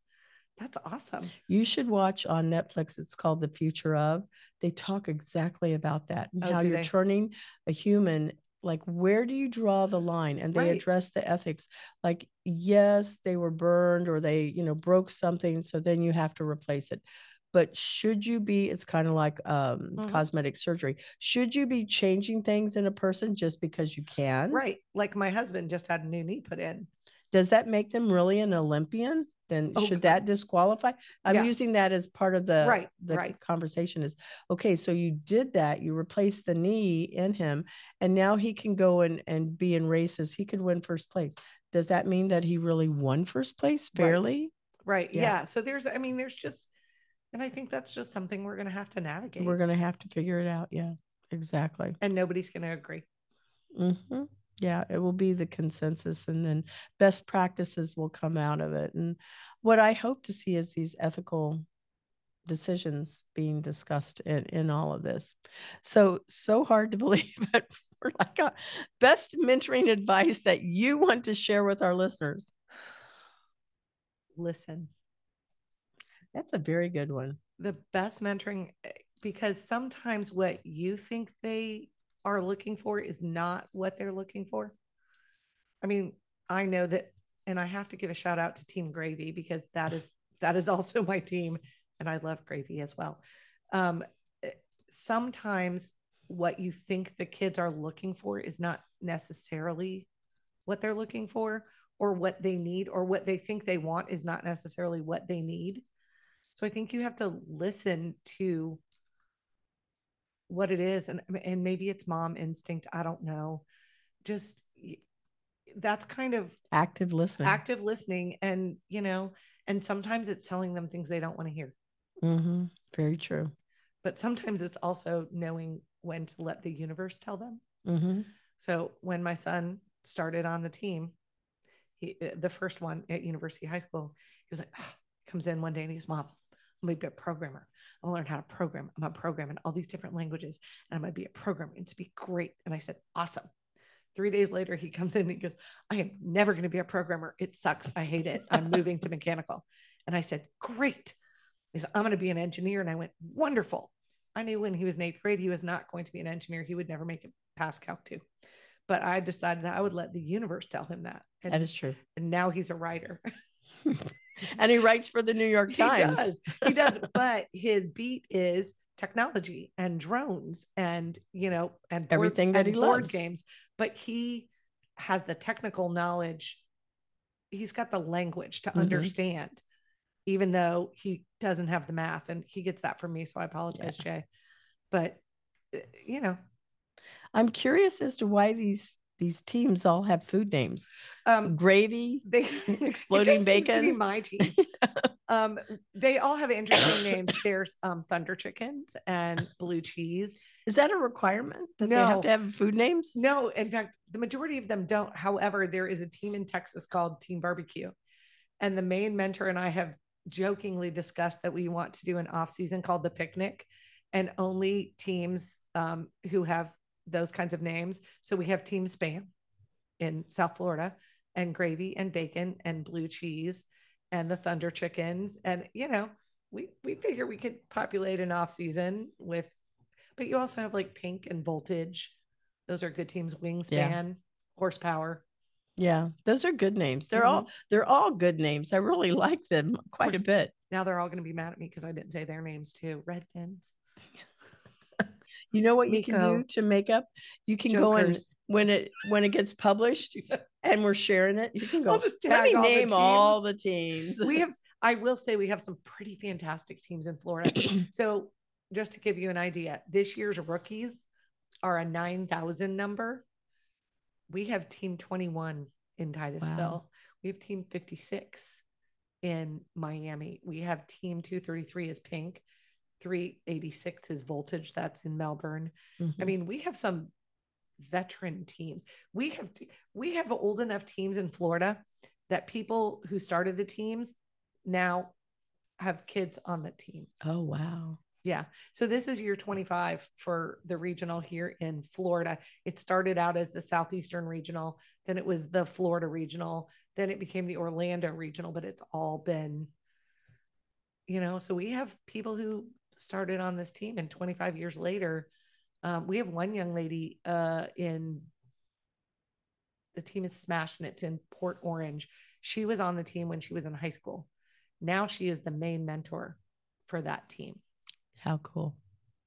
that's awesome You should watch on Netflix. It's called The Future of. They talk exactly about that Oh, how you're they? turning a human. Like, where do you draw the line? And they Right. address the ethics. Like, yes, they were burned or they, you know, broke something. So then you have to replace it. But should you be, it's kind of like um, Mhm. cosmetic surgery. Should you be changing things in a person just because you can? right like my husband just had a new knee put in Does that make them really an Olympian? Then Oh, should God. that disqualify? I'm Yeah. using that as part of the Right, the right. conversation is okay, so you did that, you replaced the knee in him, and now he can go and, and be in races. He could win first place. Does that mean that he really won first place Right. fairly? right Yeah. yeah. so there's i mean there's just and i think that's just something we're going to have to navigate We're gonna have to figure it out. Yeah, exactly. and nobody's going to agree hmm Yeah, it will be the consensus, and then best practices will come out of it. And what I hope to see is these ethical decisions being discussed in, in all of this. So, so hard to [laughs] believe, but we're like a best mentoring advice that you want to share with our listeners. listen That's a very good one. the best mentoring eh, because sometimes what you think they are looking for is not what they're looking for. I mean, I know that and I have to give a shout out to Team Gravy because that is that is also my team and I love Gravy as well. Um sometimes what you think the kids are looking for is not necessarily what they're looking for or what they need or what they think they want is not necessarily what they need. So I think you have to listen to what it is and and maybe it's mom instinct i don't know just that's kind of active listening active listening and you know and sometimes it's telling them things they don't want to hear mm-hmm. very true but sometimes it's also knowing when to let the universe tell them mm-hmm. so when my son started on the team he uh, the first one at university high school he was like oh, comes in one day and he's mom i'm gonna be a programmer i'm gonna learn how to program i'm gonna program in all these different languages and i'm gonna be a programmer and to be great and i said awesome Three days later, he comes in and he goes, I am never going to be a programmer. It sucks. I hate it. I'm moving to mechanical. And I said, Great. He said, I'm going to be an engineer. And I went, Wonderful. I knew when he was in eighth grade, he was not going to be an engineer. He would never make it past Calc 2. But I decided that I would let the universe tell him that. And, that is true. And now he's a writer. [laughs] [laughs] and he writes for the New York Times. He does. [laughs] He does. but his beat is technology and drones and you know and board, everything that and he board loves. games but he has the technical knowledge he's got the language to mm-hmm. understand even though he doesn't have the math and he gets that from me so i apologize yeah. jay but uh, you know i'm curious as to why these these teams all have food names. Um, Gravy, they [laughs] [laughs] exploding bacon. my [laughs] teams. um, they all have interesting names. There's um, Thunder Chickens and Blue Cheese. Is that a requirement that no. they have to have food names? No, in fact, the majority of them don't. However, there is a team in Texas called Team Barbecue, and the main mentor and I have jokingly discussed that we want to do an off season called the Picnic, and only teams um, who have those kinds of names. So we have Team Spam in South Florida and gravy and bacon and blue cheese and the thunder chickens. And, you know, we, we figure we could populate an off season with, but you also have like pink and voltage. Those are good teams. Wingspan, yeah. horsepower. Yeah, those are good names. They're mm-hmm. all they're all good names. I really like them quite a bit. Now they're all going to be mad at me because I didn't say their names too. Red fins. You know what Miko. you can do to make up? You can Jokers. go and when it when it gets published [laughs] and we're sharing it, you can go. Let me name the all the teams. we have. [laughs] I will say we have some pretty fantastic teams in Florida. so just to give you an idea, this year's rookies are a nine thousand number. We have Team Twenty One in Titusville. Wow. We have Team Fifty Six in Miami. We have Team Two Thirty Three is Pink. 386 is voltage that's in melbourne. Mm-hmm. i mean we have some veteran teams. We have we have old enough teams in florida that people who started the teams now have kids on the team. Oh wow. Yeah. So this is year 25 for the regional here in florida. It started out as the southeastern regional then it was the florida regional then it became the orlando regional but it's all been you know so we have people who started on this team and 25 years later um, we have one young lady uh, in the team is smashing it in port orange. She was on the team when she was in high school. Now she is the main mentor for that team. How cool.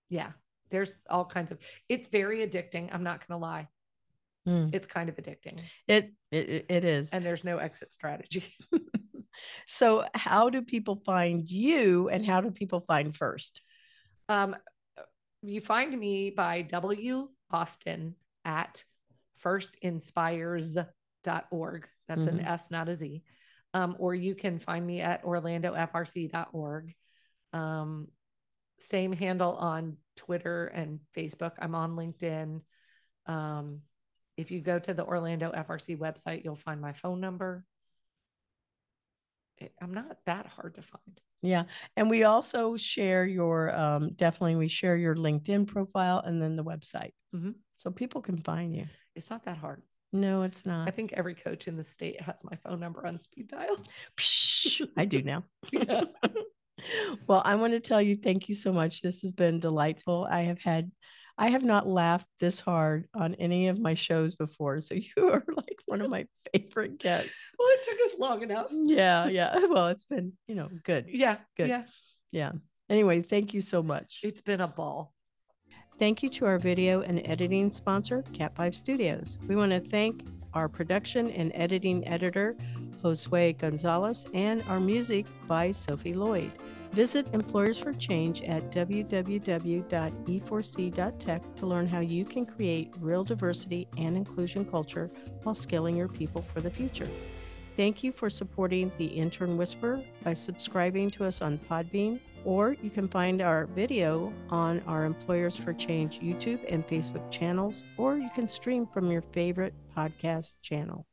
Yeah there's all kinds of it's very addicting i'm not gonna lie. Mm. it's kind of addicting. It, it it is. And there's no exit strategy [laughs] so, how do people find you and how do people find first? Um, you find me by W Austin at firstinspires.org. That's mm-hmm. an S, not a Z. Um, or you can find me at orlandofrc.org. Um, same handle on Twitter and Facebook. I'm on LinkedIn. Um, if you go to the Orlando FRC website, you'll find my phone number. I'm not that hard to find. Yeah. And we also share your, um, definitely, we share your LinkedIn profile and then the website. Mm-hmm. So people can find you. It's not that hard. No, it's not. I think every coach in the state has my phone number on speed dial. I do now. [laughs] [laughs] well, I want to tell you, thank you so much. This has been delightful. I have had I have not laughed this hard on any of my shows before. So [laughs] you are like one of my favorite guests. [laughs] Well, it took us long enough. Yeah, [laughs] yeah. Well, it's been, you know, good. Yeah. Good. Yeah. Yeah. Anyway, thank you so much. It's been a ball. Thank you to our video and editing sponsor, Cat5 Studios. We want to thank our production and editing editor, Josue Gonzalez, and our music by Sophie Lloyd. Visit Employers for Change at www.e4c.tech to learn how you can create real diversity and inclusion culture while scaling your people for the future. Thank you for supporting the Intern Whisper by subscribing to us on Podbean, or you can find our video on our Employers for Change YouTube and Facebook channels, or you can stream from your favorite podcast channel.